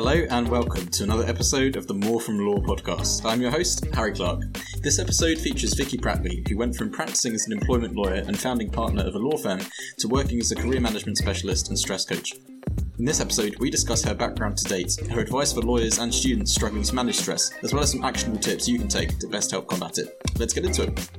Hello and welcome to another episode of the More from Law podcast. I'm your host, Harry Clark. This episode features Vicky Prattley, who went from practicing as an employment lawyer and founding partner of a law firm to working as a career management specialist and stress coach. In this episode, we discuss her background to date, her advice for lawyers and students struggling to manage stress, as well as some actionable tips you can take to best help combat it. Let's get into it.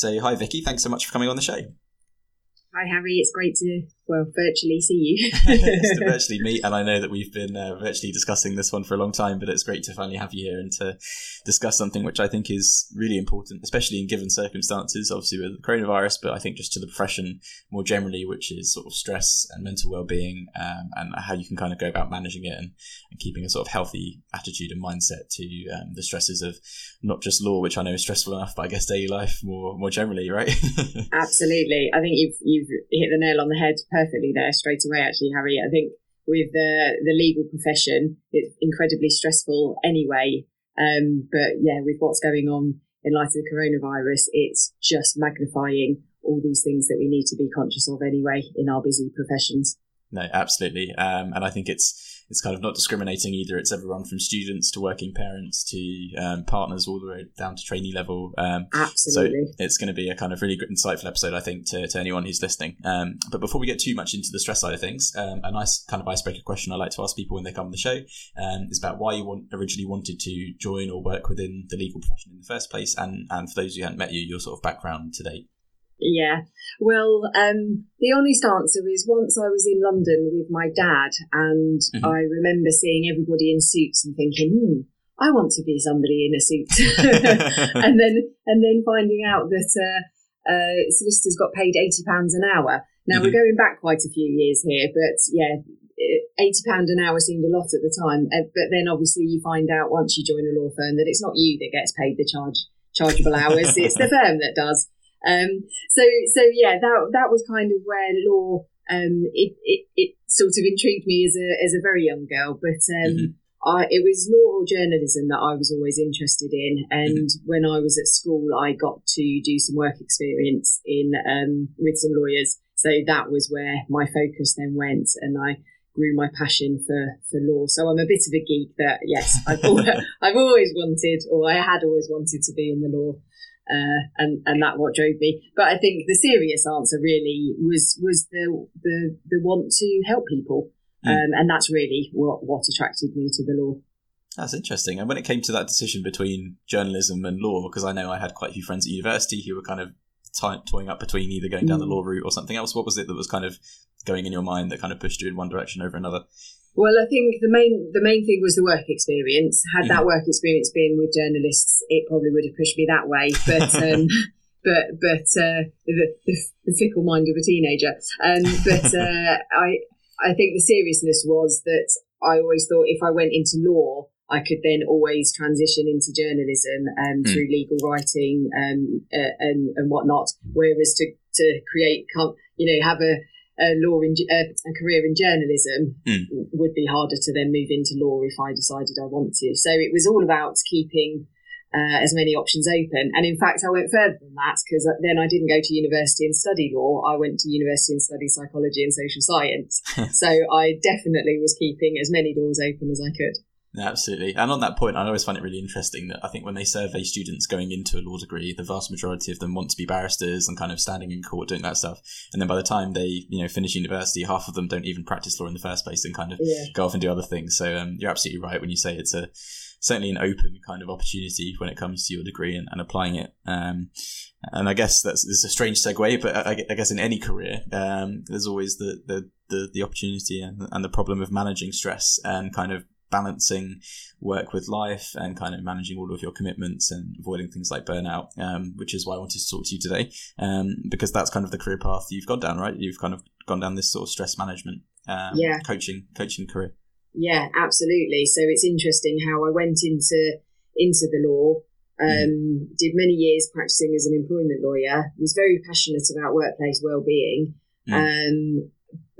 So, hi Vicky, thanks so much for coming on the show. Hi Harry, it's great to well virtually see you. it's to virtually meet, and I know that we've been uh, virtually discussing this one for a long time, but it's great to finally have you here and to discuss something which I think is really important, especially in given circumstances, obviously with the coronavirus, but I think just to the profession more generally, which is sort of stress and mental well-being, um, and how you can kind of go about managing it and, and keeping a sort of healthy attitude and mindset to um, the stresses of not just law, which I know is stressful enough, but I guess daily life more more generally, right? Absolutely, I think you've you've hit the nail on the head perfectly there straight away, actually, Harry. I think with the the legal profession, it's incredibly stressful anyway. Um, but yeah, with what's going on in light of the coronavirus, it's just magnifying all these things that we need to be conscious of anyway in our busy professions. No, absolutely, um, and I think it's it's kind of not discriminating either. It's everyone from students to working parents to um, partners, all the way down to trainee level. Um, Absolutely. So it's going to be a kind of really insightful episode, I think, to, to anyone who's listening. Um, but before we get too much into the stress side of things, um, a nice kind of icebreaker question I like to ask people when they come on the show um, is about why you want, originally wanted to join or work within the legal profession in the first place, and and for those who hadn't met you, your sort of background to date. Yeah. Well, um, the honest answer is once I was in London with my dad, and mm-hmm. I remember seeing everybody in suits and thinking, hmm, I want to be somebody in a suit. and then and then finding out that uh, uh, solicitors got paid eighty pounds an hour. Now mm-hmm. we're going back quite a few years here, but yeah, eighty pound an hour seemed a lot at the time. Uh, but then obviously you find out once you join a law firm that it's not you that gets paid the charge chargeable hours; it's the firm that does. Um, so, so yeah, that that was kind of where law um, it, it, it sort of intrigued me as a as a very young girl. But um, mm-hmm. I, it was law or journalism that I was always interested in. And mm-hmm. when I was at school, I got to do some work experience in um, with some lawyers. So that was where my focus then went, and I grew my passion for, for law. So I'm a bit of a geek but yes, I've, always, I've always wanted, or I had always wanted to be in the law uh, and and that what drove me. But I think the serious answer really was was the the the want to help people, mm. um, and that's really what what attracted me to the law. That's interesting. And when it came to that decision between journalism and law, because I know I had quite a few friends at university who were kind of t- toying up between either going down mm. the law route or something else. What was it that was kind of going in your mind that kind of pushed you in one direction over another? Well, I think the main the main thing was the work experience. Had that mm-hmm. work experience been with journalists, it probably would have pushed me that way. But um, but but uh, the, the, the, fickle mind of a teenager. Um, but uh, I I think the seriousness was that I always thought if I went into law, I could then always transition into journalism um, mm. through legal writing um, uh, and and whatnot. Whereas to to create, you know, have a a law in uh, a career in journalism mm. would be harder to then move into law if I decided I want to. So it was all about keeping uh, as many options open. And in fact, I went further than that because then I didn't go to university and study law. I went to university and studied psychology and social science. so I definitely was keeping as many doors open as I could. Absolutely. And on that point, I always find it really interesting that I think when they survey students going into a law degree, the vast majority of them want to be barristers and kind of standing in court doing that stuff. And then by the time they, you know, finish university, half of them don't even practice law in the first place and kind of yeah. go off and do other things. So um, you're absolutely right when you say it's a certainly an open kind of opportunity when it comes to your degree and, and applying it. Um, and I guess that's, that's a strange segue, but I, I guess in any career, um, there's always the, the, the, the opportunity and, and the problem of managing stress and kind of balancing work with life and kind of managing all of your commitments and avoiding things like burnout, um, which is why I wanted to talk to you today, um, because that's kind of the career path you've gone down, right? You've kind of gone down this sort of stress management, um, yeah. coaching, coaching career. Yeah, absolutely. So it's interesting how I went into into the law. Um, mm. Did many years practicing as an employment lawyer. Was very passionate about workplace well-being. Mm.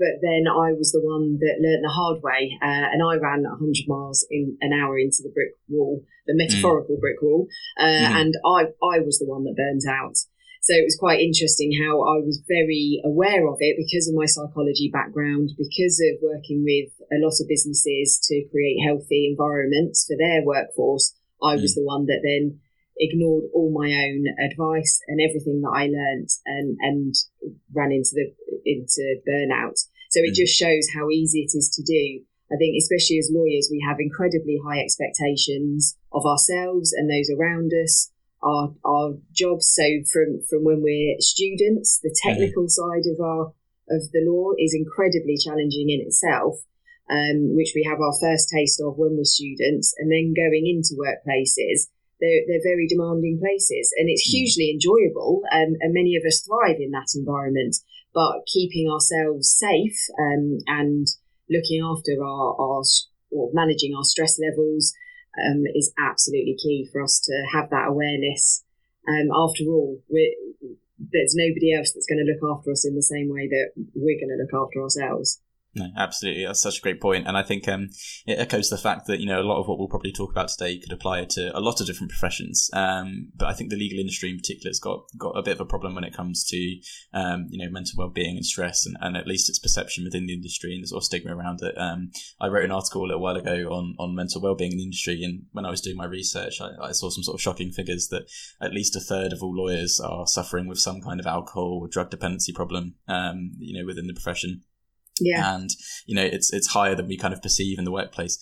But then I was the one that learned the hard way, uh, and I ran 100 miles in an hour into the brick wall, the metaphorical mm. brick wall, uh, mm. and I I was the one that burned out. so it was quite interesting how I was very aware of it because of my psychology background, because of working with a lot of businesses to create healthy environments for their workforce. I was mm. the one that then ignored all my own advice and everything that I learned and, and ran into the into burnout. So it mm. just shows how easy it is to do. I think, especially as lawyers, we have incredibly high expectations of ourselves and those around us our our jobs. So from from when we're students, the mm-hmm. technical mm-hmm. side of our of the law is incredibly challenging in itself, um, which we have our first taste of when we're students, and then going into workplaces. They're, they're very demanding places and it's mm. hugely enjoyable um, and many of us thrive in that environment but keeping ourselves safe um, and looking after our, our or managing our stress levels um, is absolutely key for us to have that awareness. Um, after all, there's nobody else that's going to look after us in the same way that we're going to look after ourselves. No, absolutely. That's such a great point. And I think um, it echoes the fact that, you know, a lot of what we'll probably talk about today could apply to a lot of different professions. Um, but I think the legal industry in particular has got, got a bit of a problem when it comes to, um, you know, mental well-being and stress and, and at least its perception within the industry and the sort of stigma around it. Um, I wrote an article a little while ago on, on mental well-being in the industry. And when I was doing my research, I, I saw some sort of shocking figures that at least a third of all lawyers are suffering with some kind of alcohol or drug dependency problem, um, you know, within the profession. Yeah. And, you know, it's it's higher than we kind of perceive in the workplace.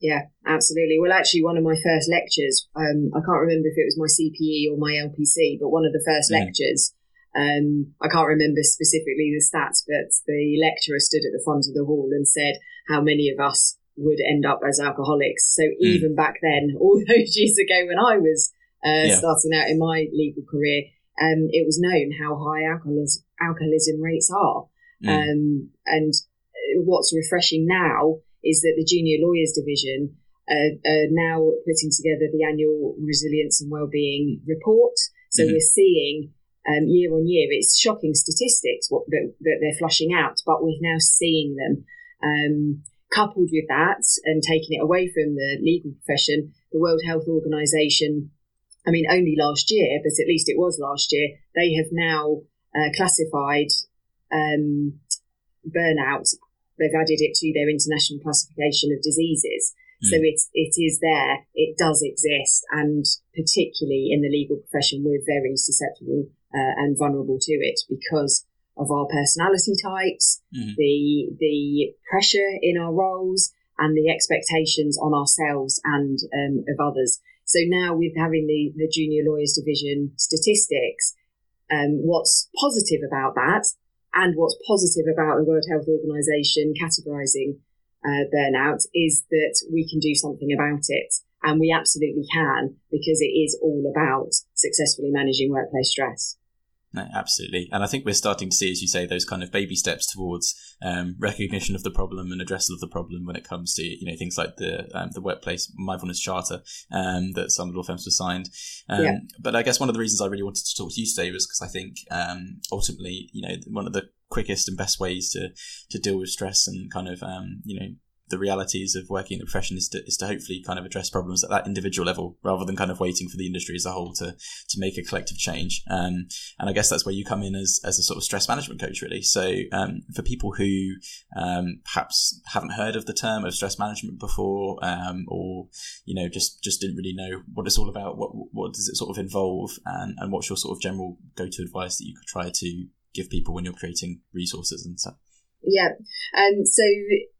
Yeah, absolutely. Well, actually, one of my first lectures, um, I can't remember if it was my CPE or my LPC, but one of the first mm. lectures, um, I can't remember specifically the stats, but the lecturer stood at the front of the hall and said how many of us would end up as alcoholics. So mm. even back then, all those years ago when I was uh, yeah. starting out in my legal career, um, it was known how high alcoholism rates are. Mm. Um, and uh, what's refreshing now is that the Junior Lawyers Division uh, are now putting together the annual Resilience and Wellbeing report. So mm-hmm. we're seeing um, year on year, it's shocking statistics what, that, that, they're flushing out, but we're now seeing them. Um, coupled with that, and taking it away from the legal profession, the World Health Organization, I mean, only last year, but at least it was last year, they have now uh, classified um, burnout, they've added it to their international classification of diseases. Mm. So it's it is there, it does exist, and particularly in the legal profession, we're very susceptible uh, and vulnerable to it because of our personality types, mm. the the pressure in our roles, and the expectations on ourselves and um, of others. So now with having the the junior lawyers division statistics, um, what's positive about that and what's positive about the World Health Organization categorizing uh, burnout is that we can do something about it. And we absolutely can because it is all about successfully managing workplace stress. No, absolutely. And I think we're starting to see, as you say, those kind of baby steps towards um, recognition of the problem and addressal of the problem when it comes to, you know, things like the um, the workplace mindfulness charter um, that some law firms have signed. Um, yeah. But I guess one of the reasons I really wanted to talk to you today was because I think um, ultimately, you know, one of the quickest and best ways to to deal with stress and kind of um, you know the realities of working in the profession is to, is to hopefully kind of address problems at that individual level rather than kind of waiting for the industry as a whole to to make a collective change. Um, and I guess that's where you come in as, as a sort of stress management coach, really. So um, for people who um, perhaps haven't heard of the term of stress management before, um, or you know just just didn't really know what it's all about, what what does it sort of involve, and and what's your sort of general go to advice that you could try to give people when you're creating resources and stuff? Yeah. Um, so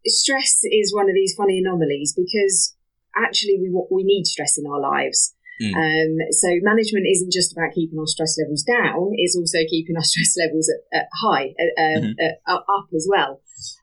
stress is one of these funny anomalies because actually we we need stress in our lives. Mm. Um, so management isn't just about keeping our stress levels down; it's also keeping our stress levels at, at high, uh, mm-hmm. up as well.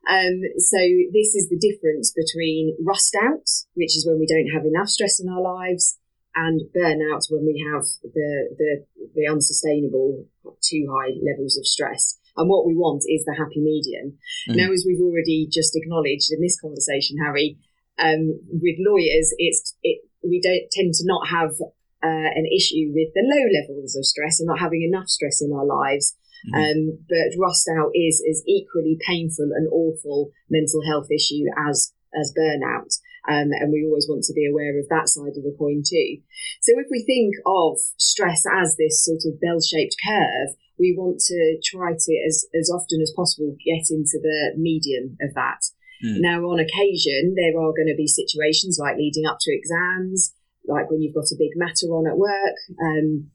Um, so this is the difference between rust out, which is when we don't have enough stress in our lives, and burnout when we have the the, the unsustainable too high levels of stress. And what we want is the happy medium. Mm. Now, as we've already just acknowledged in this conversation, Harry, um, with lawyers, it's it, we don't tend to not have uh, an issue with the low levels of stress and not having enough stress in our lives. Mm. Um, but rust out is is equally painful and awful mental health issue as as burnout. Um, and we always want to be aware of that side of the coin too. So if we think of stress as this sort of bell shaped curve, we want to try to, as, as often as possible, get into the median of that. Mm. Now, on occasion, there are going to be situations like leading up to exams, like when you've got a big matter on at work, um,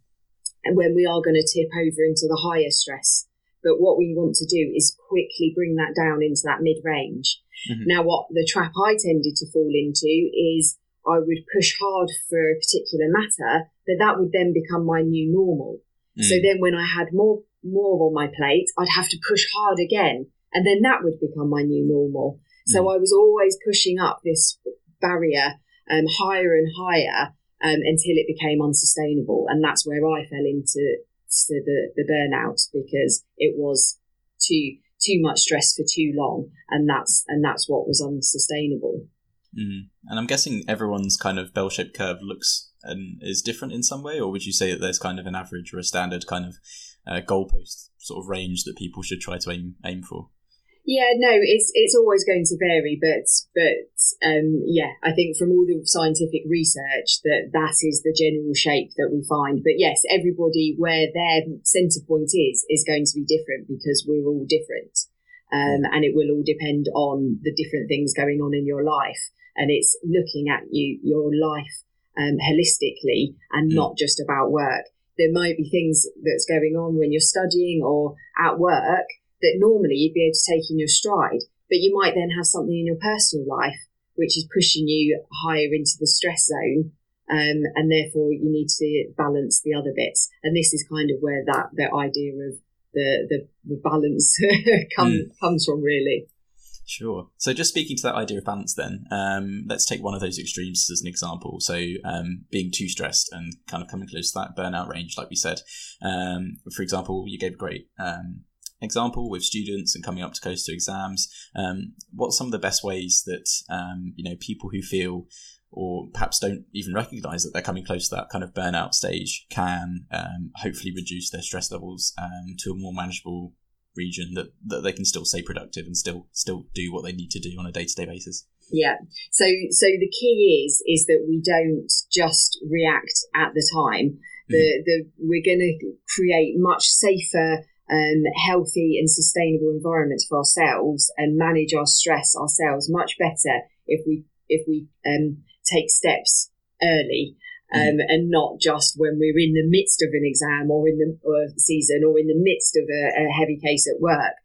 and when we are going to tip over into the higher stress. But what we want to do is quickly bring that down into that mid range. Mm-hmm. Now, what the trap I tended to fall into is I would push hard for a particular matter, but that would then become my new normal. Mm. So then when I had more more on my plate, I'd have to push hard again, and then that would become my new normal. So mm. I was always pushing up this barrier um, higher and higher um, until it became unsustainable, and that's where I fell into the the burnout because it was too too much stress for too long, and that's and that's what was unsustainable. Mm. And I'm guessing everyone's kind of bell shaped curve looks and is different in some way, or would you say that there's kind of an average or a standard kind of uh, goalpost sort of range that people should try to aim aim for? Yeah, no, it's it's always going to vary, but but um, yeah, I think from all the scientific research that that is the general shape that we find. But yes, everybody where their centre point is is going to be different because we're all different, um, and it will all depend on the different things going on in your life, and it's looking at you your life um, holistically and mm. not just about work. There might be things that's going on when you're studying or at work that normally you'd be able to take in your stride, but you might then have something in your personal life which is pushing you higher into the stress zone. Um, and therefore you need to balance the other bits. And this is kind of where that, the idea of the, the, the balance come, mm. comes from really. Sure. So, just speaking to that idea of balance, then, um, let's take one of those extremes as an example. So, um, being too stressed and kind of coming close to that burnout range, like we said. Um, for example, you gave a great um, example with students and coming up to close to exams um, what are some of the best ways that um, you know people who feel or perhaps don't even recognize that they're coming close to that kind of burnout stage can um, hopefully reduce their stress levels um, to a more manageable region that, that they can still stay productive and still still do what they need to do on a day-to-day basis? Yeah. So so the key is is that we don't just react at the time. The, mm-hmm. the we're going to create much safer um, healthy and sustainable environments for ourselves and manage our stress ourselves much better if we if we um, take steps early um, mm. and not just when we're in the midst of an exam or in the or season or in the midst of a, a heavy case at work.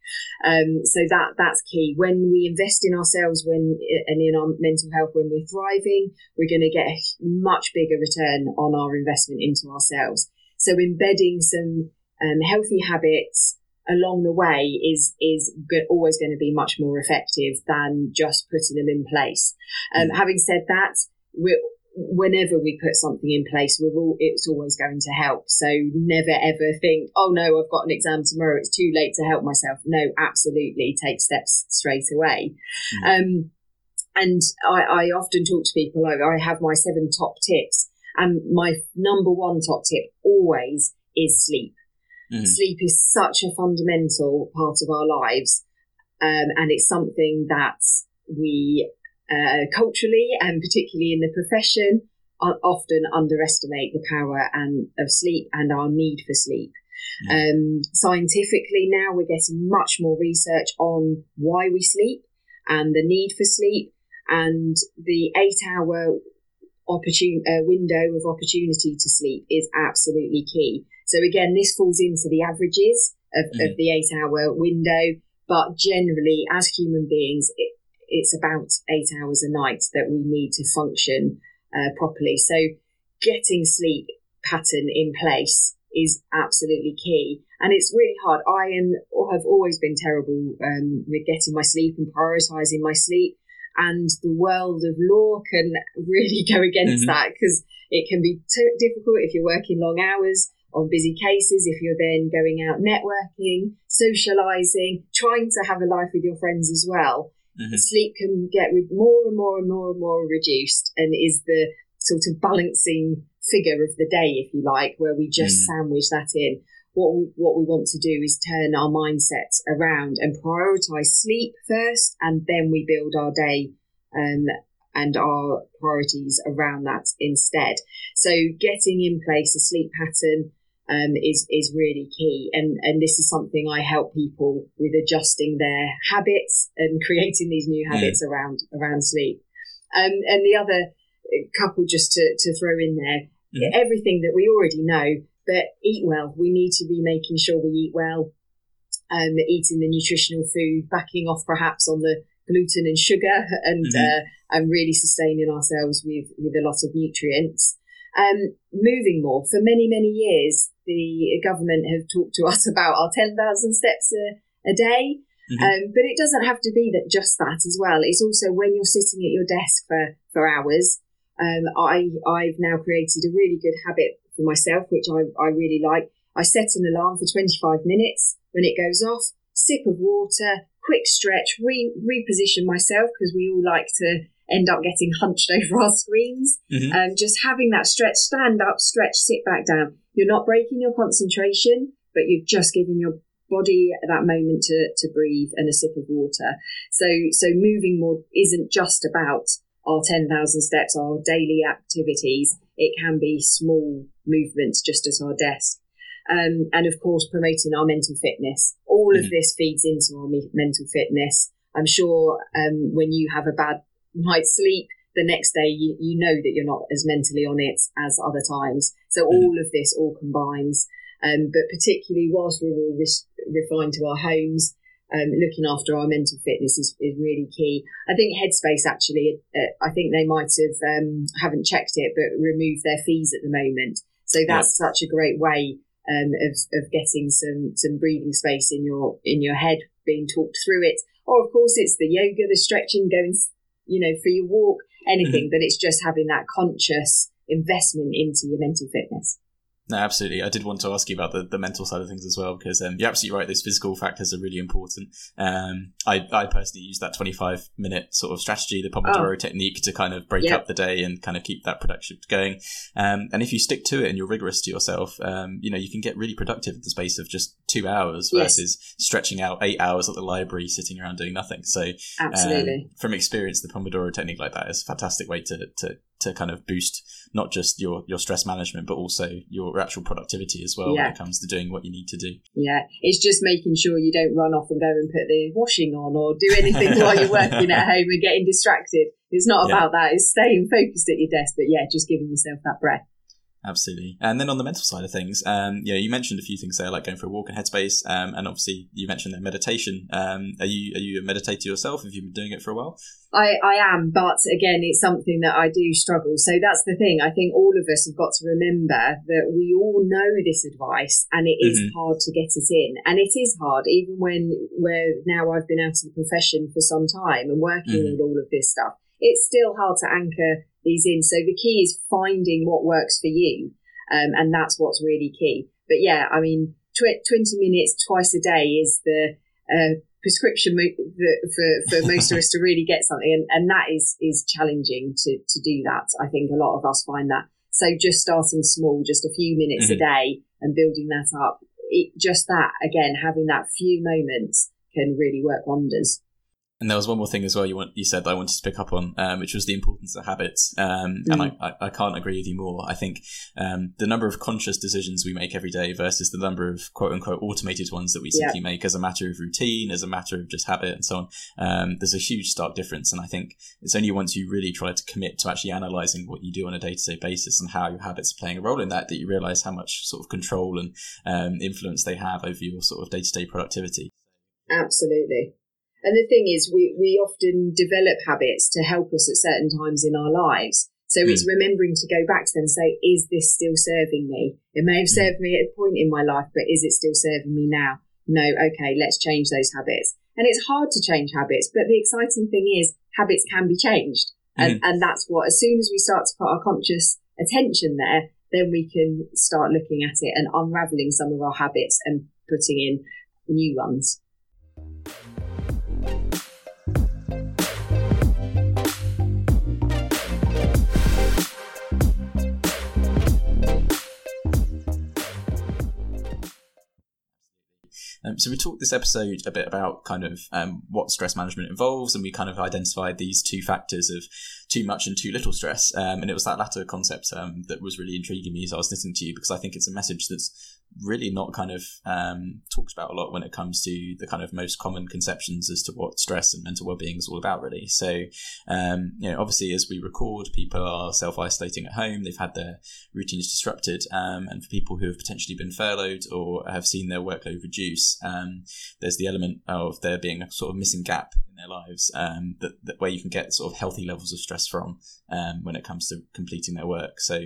Um, so that that's key. When we invest in ourselves, when and in our mental health, when we're thriving, we're going to get a much bigger return on our investment into ourselves. So embedding some um, healthy habits along the way is is always going to be much more effective than just putting them in place. Um, mm. Having said that, we whenever we put something in place, we're all it's always going to help. So never ever think, oh no, I've got an exam tomorrow; it's too late to help myself. No, absolutely, take steps straight away. Mm. Um, and I, I often talk to people like I have my seven top tips, and my number one top tip always is sleep Mm-hmm. Sleep is such a fundamental part of our lives, um, and it's something that we uh, culturally and particularly in the profession often underestimate the power and of sleep and our need for sleep. Mm-hmm. Um, scientifically, now we're getting much more research on why we sleep and the need for sleep, and the eight-hour opportun- uh, window of opportunity to sleep is absolutely key. So again, this falls into the averages of, mm. of the eight hour window, but generally, as human beings, it, it's about eight hours a night that we need to function uh, properly. So getting sleep pattern in place is absolutely key. And it's really hard. I am have always been terrible um, with getting my sleep and prioritizing my sleep. And the world of law can really go against mm-hmm. that because it can be t- difficult if you're working long hours on busy cases, if you're then going out networking, socializing, trying to have a life with your friends as well, mm-hmm. sleep can get more and more and more and more reduced and is the sort of balancing figure of the day, if you like, where we just mm. sandwich that in. What we, what we want to do is turn our mindsets around and prioritize sleep first, and then we build our day um, and our priorities around that instead. So getting in place a sleep pattern um, is is really key, and and this is something I help people with adjusting their habits and creating these new habits mm. around around sleep. Um, and the other couple just to to throw in there, mm. everything that we already know, but eat well. We need to be making sure we eat well. Um, eating the nutritional food, backing off perhaps on the gluten and sugar, and mm-hmm. uh, and really sustaining ourselves with with a lot of nutrients. Um, moving more for many many years, the government have talked to us about our ten thousand steps a, a day. Mm-hmm. Um, but it doesn't have to be that just that as well. It's also when you're sitting at your desk for for hours. Um, I I've now created a really good habit for myself, which I, I really like. I set an alarm for 25 minutes. When it goes off, sip of water, quick stretch, re- reposition myself because we all like to end up getting hunched over our screens. Mm-hmm. Um, just having that stretch, stand up, stretch, sit back down. You're not breaking your concentration, but you're just giving your body that moment to, to breathe and a sip of water. So, so moving more isn't just about our 10,000 steps, our daily activities. It can be small movements just at our desk. Um, and of course, promoting our mental fitness. All mm-hmm. of this feeds into our me- mental fitness. I'm sure um, when you have a bad night's sleep, the next day you, you know that you're not as mentally on it as other times. So mm-hmm. all of this all combines. Um, but particularly whilst we're all re- refined to our homes, um, looking after our mental fitness is, is really key. I think Headspace actually, uh, I think they might have um, haven't checked it, but removed their fees at the moment. So that's yeah. such a great way um, of, of getting some some breathing space in your in your head, being talked through it. Or of course, it's the yoga, the stretching, going you know for your walk, anything. Mm-hmm. But it's just having that conscious investment into your mental fitness. No, absolutely. I did want to ask you about the, the mental side of things as well, because um, you're absolutely right. Those physical factors are really important. Um, I, I personally use that 25 minute sort of strategy, the Pomodoro oh. technique, to kind of break yep. up the day and kind of keep that production going. Um, and if you stick to it and you're rigorous to yourself, um, you know, you can get really productive in the space of just two hours versus yes. stretching out eight hours at the library, sitting around doing nothing. So, absolutely. Um, from experience, the Pomodoro technique like that is a fantastic way to, to, to kind of boost not just your your stress management but also your actual productivity as well yeah. when it comes to doing what you need to do. Yeah it's just making sure you don't run off and go and put the washing on or do anything while you're working at home and getting distracted. It's not about that it's staying focused at your desk but yeah just giving yourself that breath Absolutely. And then on the mental side of things, um, you know, you mentioned a few things there, like going for a walk in Headspace, um, and obviously you mentioned that meditation. Um, are you are you a meditator yourself? Have you been doing it for a while? I, I am, but again, it's something that I do struggle. So that's the thing. I think all of us have got to remember that we all know this advice, and it is mm-hmm. hard to get it in, and it is hard, even when where now I've been out of the profession for some time and working mm-hmm. with all of this stuff. It's still hard to anchor these in. So the key is finding what works for you. Um, and that's what's really key. But yeah, I mean, tw- 20 minutes twice a day is the uh, prescription mo- for, for most of us to really get something. And, and that is, is challenging to, to do that. I think a lot of us find that. So just starting small, just a few minutes mm-hmm. a day and building that up, it, just that, again, having that few moments can really work wonders. And there was one more thing as well you want you said that I wanted to pick up on, um, which was the importance of habits. Um, mm. And I, I, I, can't agree with you more. I think um, the number of conscious decisions we make every day versus the number of quote unquote automated ones that we simply yeah. make as a matter of routine, as a matter of just habit and so on. Um, there's a huge stark difference. And I think it's only once you really try to commit to actually analyzing what you do on a day to day basis and how your habits are playing a role in that that you realize how much sort of control and um, influence they have over your sort of day to day productivity. Absolutely. And the thing is, we, we often develop habits to help us at certain times in our lives. So mm. it's remembering to go back to them and say, is this still serving me? It may have mm. served me at a point in my life, but is it still serving me now? No, okay, let's change those habits. And it's hard to change habits, but the exciting thing is habits can be changed. And, mm. and that's what, as soon as we start to put our conscious attention there, then we can start looking at it and unraveling some of our habits and putting in new ones. Um, so we talked this episode a bit about kind of um, what stress management involves, and we kind of identified these two factors of too much and too little stress. Um, and it was that latter concept um, that was really intriguing me as I was listening to you because I think it's a message that's really not kind of um, talked about a lot when it comes to the kind of most common conceptions as to what stress and mental well-being is all about really. So um, you know obviously as we record people are self-isolating at home. They've had their routines disrupted um, and for people who have potentially been furloughed or have seen their workload reduce um, there's the element of there being a sort of missing gap their lives um, that, that, where you can get sort of healthy levels of stress from um, when it comes to completing their work so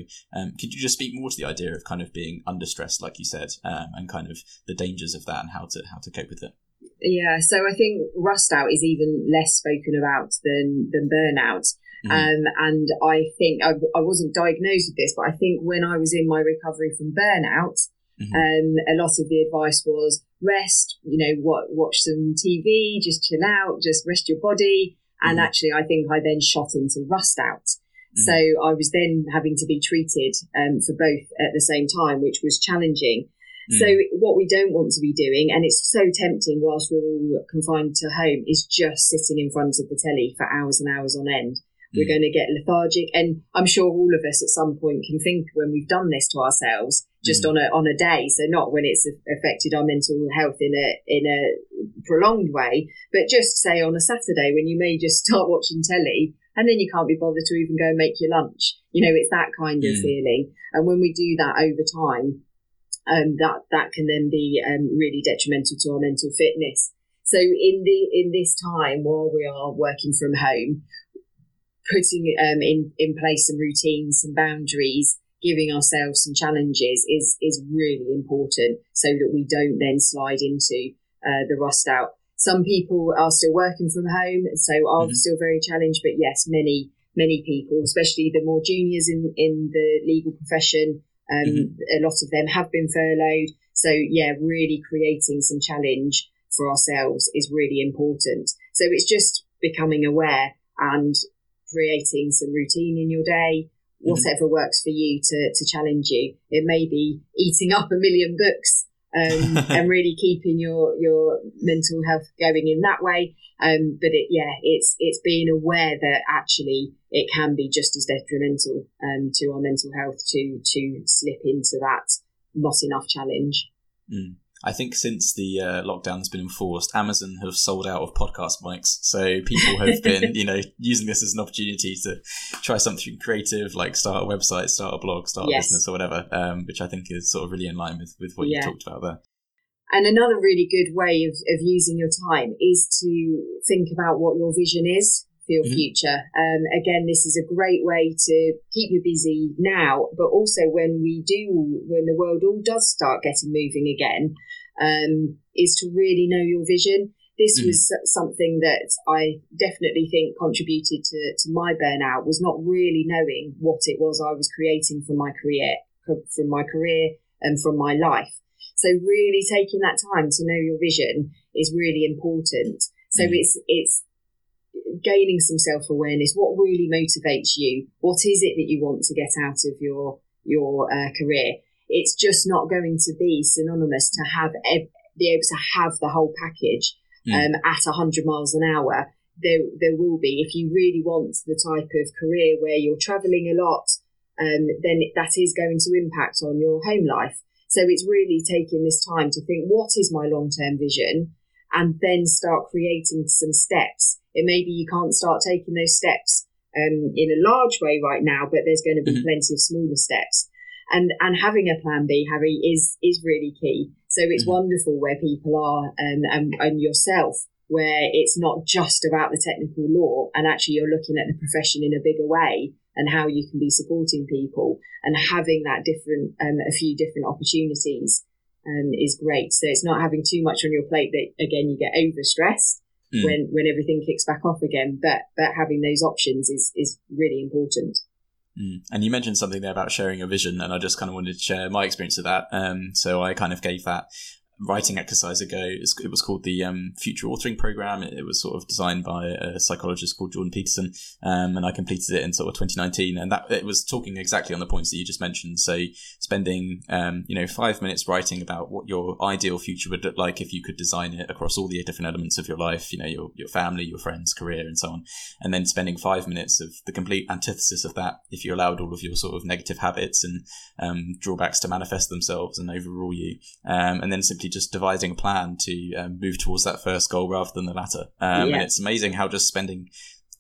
could you just speak more to the idea of kind of being under stress like you said said, um, and kind of the dangers of that and how to how to cope with it. Yeah, so I think rust out is even less spoken about than than burnout. Mm-hmm. Um, and I think I, I wasn't diagnosed with this, but I think when I was in my recovery from burnout, mm-hmm. um, a lot of the advice was rest, you know, what, watch some TV, just chill out, just rest your body. And mm-hmm. actually, I think I then shot into rust out. Mm-hmm. So I was then having to be treated um, for both at the same time, which was challenging. Mm. So what we don't want to be doing, and it's so tempting whilst we're all confined to home, is just sitting in front of the telly for hours and hours on end. We're mm. going to get lethargic, and I'm sure all of us at some point can think when we've done this to ourselves, just mm. on a on a day. So not when it's affected our mental health in a in a prolonged way, but just say on a Saturday when you may just start watching telly and then you can't be bothered to even go and make your lunch. You know, it's that kind of mm. feeling. And when we do that over time, um, that that can then be um, really detrimental to our mental fitness. So in the in this time while we are working from home, putting um, in in place some routines, some boundaries, giving ourselves some challenges is is really important, so that we don't then slide into uh, the rust out. Some people are still working from home, so are mm-hmm. still very challenged. But yes, many many people, especially the more juniors in in the legal profession, um, mm-hmm. A lot of them have been furloughed. So, yeah, really creating some challenge for ourselves is really important. So, it's just becoming aware and creating some routine in your day. Whatever mm-hmm. works for you to, to challenge you. It may be eating up a million books um, and really keeping your your mental health going in that way. Um, but it, yeah, it's it's being aware that actually it can be just as detrimental um, to our mental health to to slip into that not enough challenge. Mm. I think since the uh, lockdown has been enforced, Amazon have sold out of podcast mics. So people have been, you know, using this as an opportunity to try something creative, like start a website, start a blog, start yes. a business, or whatever. Um, which I think is sort of really in line with with what yeah. you talked about there. And another really good way of, of using your time is to think about what your vision is for your mm-hmm. future. Um, again, this is a great way to keep you busy now, but also when we do, when the world all does start getting moving again, um, is to really know your vision. This mm-hmm. was something that I definitely think contributed to, to my burnout was not really knowing what it was I was creating from my career, from my career and from my life. So really taking that time to know your vision is really important. So mm. it's it's gaining some self awareness. What really motivates you? What is it that you want to get out of your your uh, career? It's just not going to be synonymous to have be able to have the whole package mm. um, at hundred miles an hour. There there will be if you really want the type of career where you're travelling a lot. Um, then that is going to impact on your home life. So it's really taking this time to think what is my long term vision and then start creating some steps it may be you can't start taking those steps um, in a large way right now, but there's going to be mm-hmm. plenty of smaller steps. And and having a plan B, Harry, is is really key. So it's mm-hmm. wonderful where people are um, and, and yourself, where it's not just about the technical law, and actually you're looking at the profession in a bigger way and how you can be supporting people and having that different um, a few different opportunities um, is great. So it's not having too much on your plate that again you get overstressed mm. when when everything kicks back off again. But but having those options is is really important. Mm. And you mentioned something there about sharing your vision, and I just kind of wanted to share my experience of that. Um, so I kind of gave that writing exercise ago. It was called the um, Future Authoring Program. It, was sort of designed by a psychologist called Jordan Peterson, um, and I completed it in sort of 2019. And that it was talking exactly on the points that you just mentioned. So spending um, you know five minutes writing about what your ideal future would look like if you could design it across all the different elements of your life. You know, your your family, your friends, career, and so on. And then spending five minutes of the complete antithesis of that if you allowed all of your sort of negative habits and um, drawbacks to manifest themselves and overrule you, um, and then simply just devising a plan to um, move towards that first goal rather than the latter. Um, yeah. And it's amazing how just spending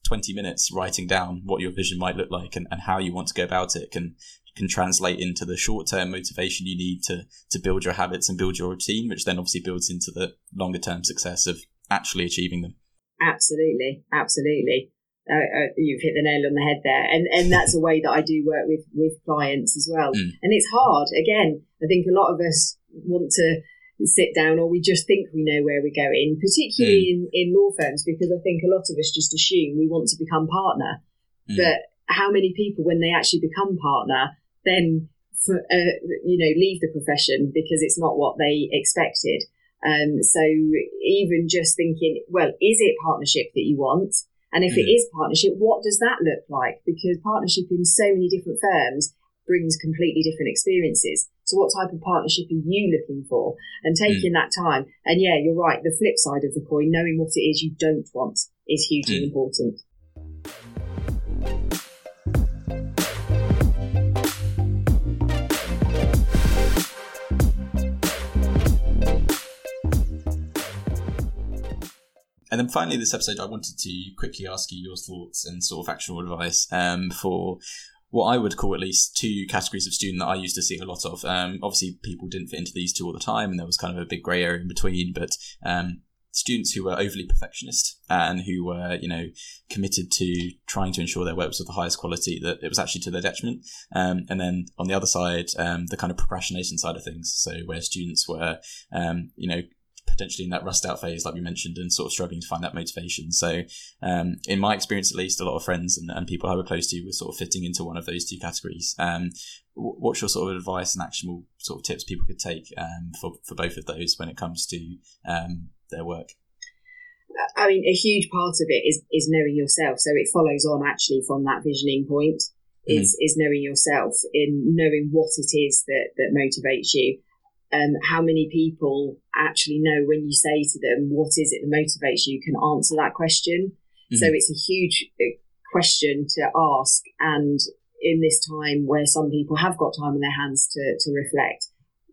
20 minutes writing down what your vision might look like and, and how you want to go about it can can translate into the short term motivation you need to to build your habits and build your routine, which then obviously builds into the longer term success of actually achieving them. Absolutely, absolutely. Uh, uh, you've hit the nail on the head there, and and that's a way that I do work with with clients as well. Mm. And it's hard. Again, I think a lot of us want to sit down or we just think we know where we're going, particularly mm. in, in law firms, because I think a lot of us just assume we want to become partner. Mm. But how many people, when they actually become partner, then for, uh, you know leave the profession because it's not what they expected? Um, so even just thinking, well, is it partnership that you want? And if mm. it is partnership, what does that look like? Because partnership in so many different firms brings completely different experiences. So, what type of partnership are you looking for? And taking mm. that time. And yeah, you're right. The flip side of the coin, knowing what it is you don't want, is hugely mm. important. And then finally, this episode, I wanted to quickly ask you your thoughts and sort of actionable advice um, for what I would call at least two categories of student that I used to see a lot of. Um, obviously, people didn't fit into these two all the time, and there was kind of a big grey area in between. But um, students who were overly perfectionist and who were, you know, committed to trying to ensure their work was of the highest quality, that it was actually to their detriment. Um, and then on the other side, um, the kind of procrastination side of things. So where students were, um, you know, potentially in that rust out phase, like we mentioned, and sort of struggling to find that motivation. So, um, in my experience, at least, a lot of friends and, and people I were close to were sort of fitting into one of those two categories. Um, what's your sort of advice and actionable sort of tips people could take um, for, for both of those when it comes to um, their work? I mean, a huge part of it is is knowing yourself. So it follows on actually from that visioning point. Is, mm. is knowing yourself in knowing what it is that, that motivates you um, how many people actually know when you say to them, what is it that motivates you, can answer that question. Mm-hmm. So it's a huge uh, question to ask. And in this time where some people have got time in their hands to, to reflect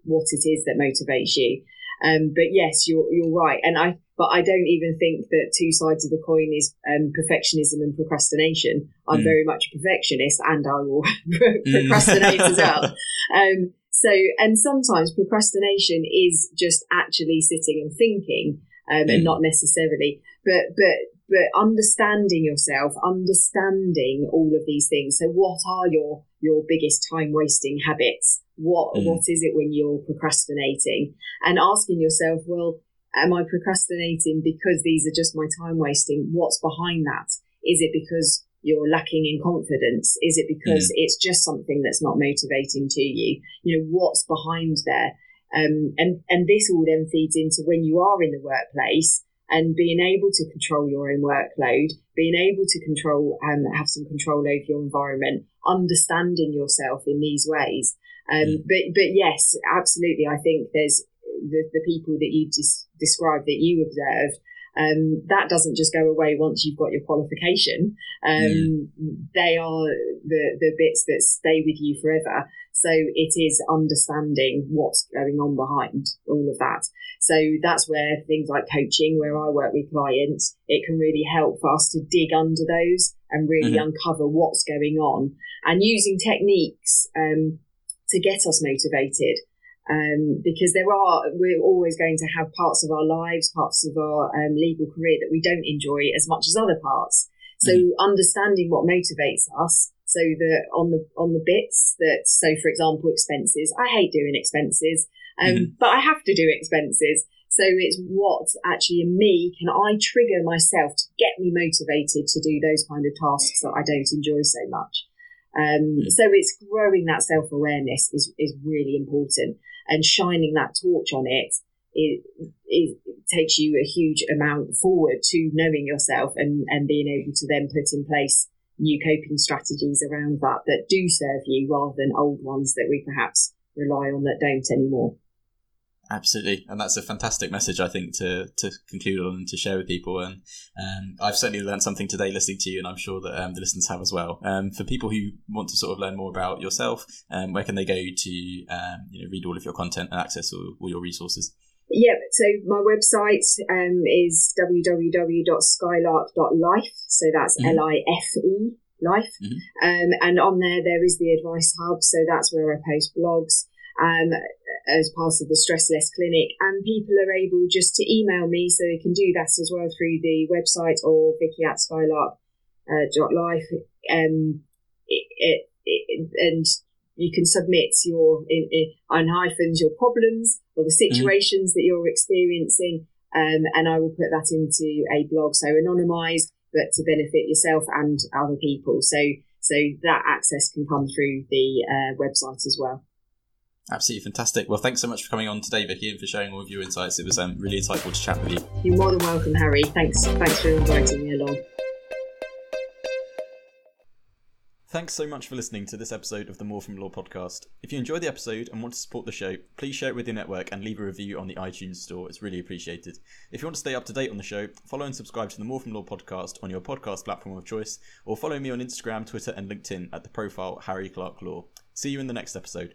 what it is that motivates you. Um, but yes, you're, you're right. And I, but I don't even think that two sides of the coin is um, perfectionism and procrastination. I'm mm. very much a perfectionist and I will procrastinate as well. Um, so, and sometimes procrastination is just actually sitting and thinking, um, mm. and not necessarily, but but but understanding yourself, understanding all of these things. So, what are your your biggest time wasting habits? What mm. what is it when you're procrastinating? And asking yourself, well, am I procrastinating because these are just my time wasting? What's behind that? Is it because you're lacking in confidence? Is it because mm. it's just something that's not motivating to you? You know, what's behind there? Um, and, and this all then feeds into when you are in the workplace and being able to control your own workload, being able to control, um, have some control over your environment, understanding yourself in these ways. Um, mm. but, but yes, absolutely. I think there's the, the people that you just described that you observed um, that doesn't just go away once you've got your qualification. Um, mm. They are the, the bits that stay with you forever. So it is understanding what's going on behind all of that. So that's where things like coaching, where I work with clients, it can really help for us to dig under those and really mm-hmm. uncover what's going on and using techniques um, to get us motivated um, because there are we're always going to have parts of our lives, parts of our um, legal career that we don't enjoy as much as other parts. So mm-hmm. understanding what motivates us, so that on the on the bits that so for example expenses, I hate doing expenses, um, mm-hmm. but I have to do expenses. So it's what actually in me can I trigger myself to get me motivated to do those kind of tasks that I don't enjoy so much. Um, mm-hmm. So it's growing that self awareness is is really important and shining that torch on it it, it takes you a huge amount forward to knowing yourself and, and being able to then put in place new coping strategies around that that do serve you rather than old ones that we perhaps rely on that don't anymore. Absolutely, and that's a fantastic message I think to to conclude on and to share with people. And um, I've certainly learned something today listening to you, and I'm sure that um, the listeners have as well. Um, for people who want to sort of learn more about yourself, um, where can they go to um, you know read all of your content and access all, all your resources? Yeah, so my website um, is www.skylark.life. So that's mm-hmm. L I F E life, mm-hmm. and on there there is the advice hub. So that's where I post blogs um, as part of the Stress Less Clinic. And people are able just to email me, so they can do that as well through the website or Vicky at Skylark uh, dot life. Um, it, it, it, and you can submit your in, in, on hyphens your problems or the mm-hmm. situations mm-hmm. that you're experiencing, um, and I will put that into a blog, so anonymized, but to benefit yourself and other people. So so that access can come through the uh, website as well. Absolutely fantastic. Well, thanks so much for coming on today, Vicky, and for sharing all of your insights. It was um, really insightful to chat with you. You're more than welcome, Harry. Thanks, thanks for inviting me along. Thanks so much for listening to this episode of the More From Law podcast. If you enjoyed the episode and want to support the show, please share it with your network and leave a review on the iTunes store. It's really appreciated. If you want to stay up to date on the show, follow and subscribe to the More From Law podcast on your podcast platform of choice, or follow me on Instagram, Twitter, and LinkedIn at the profile Harry Clark Law. See you in the next episode.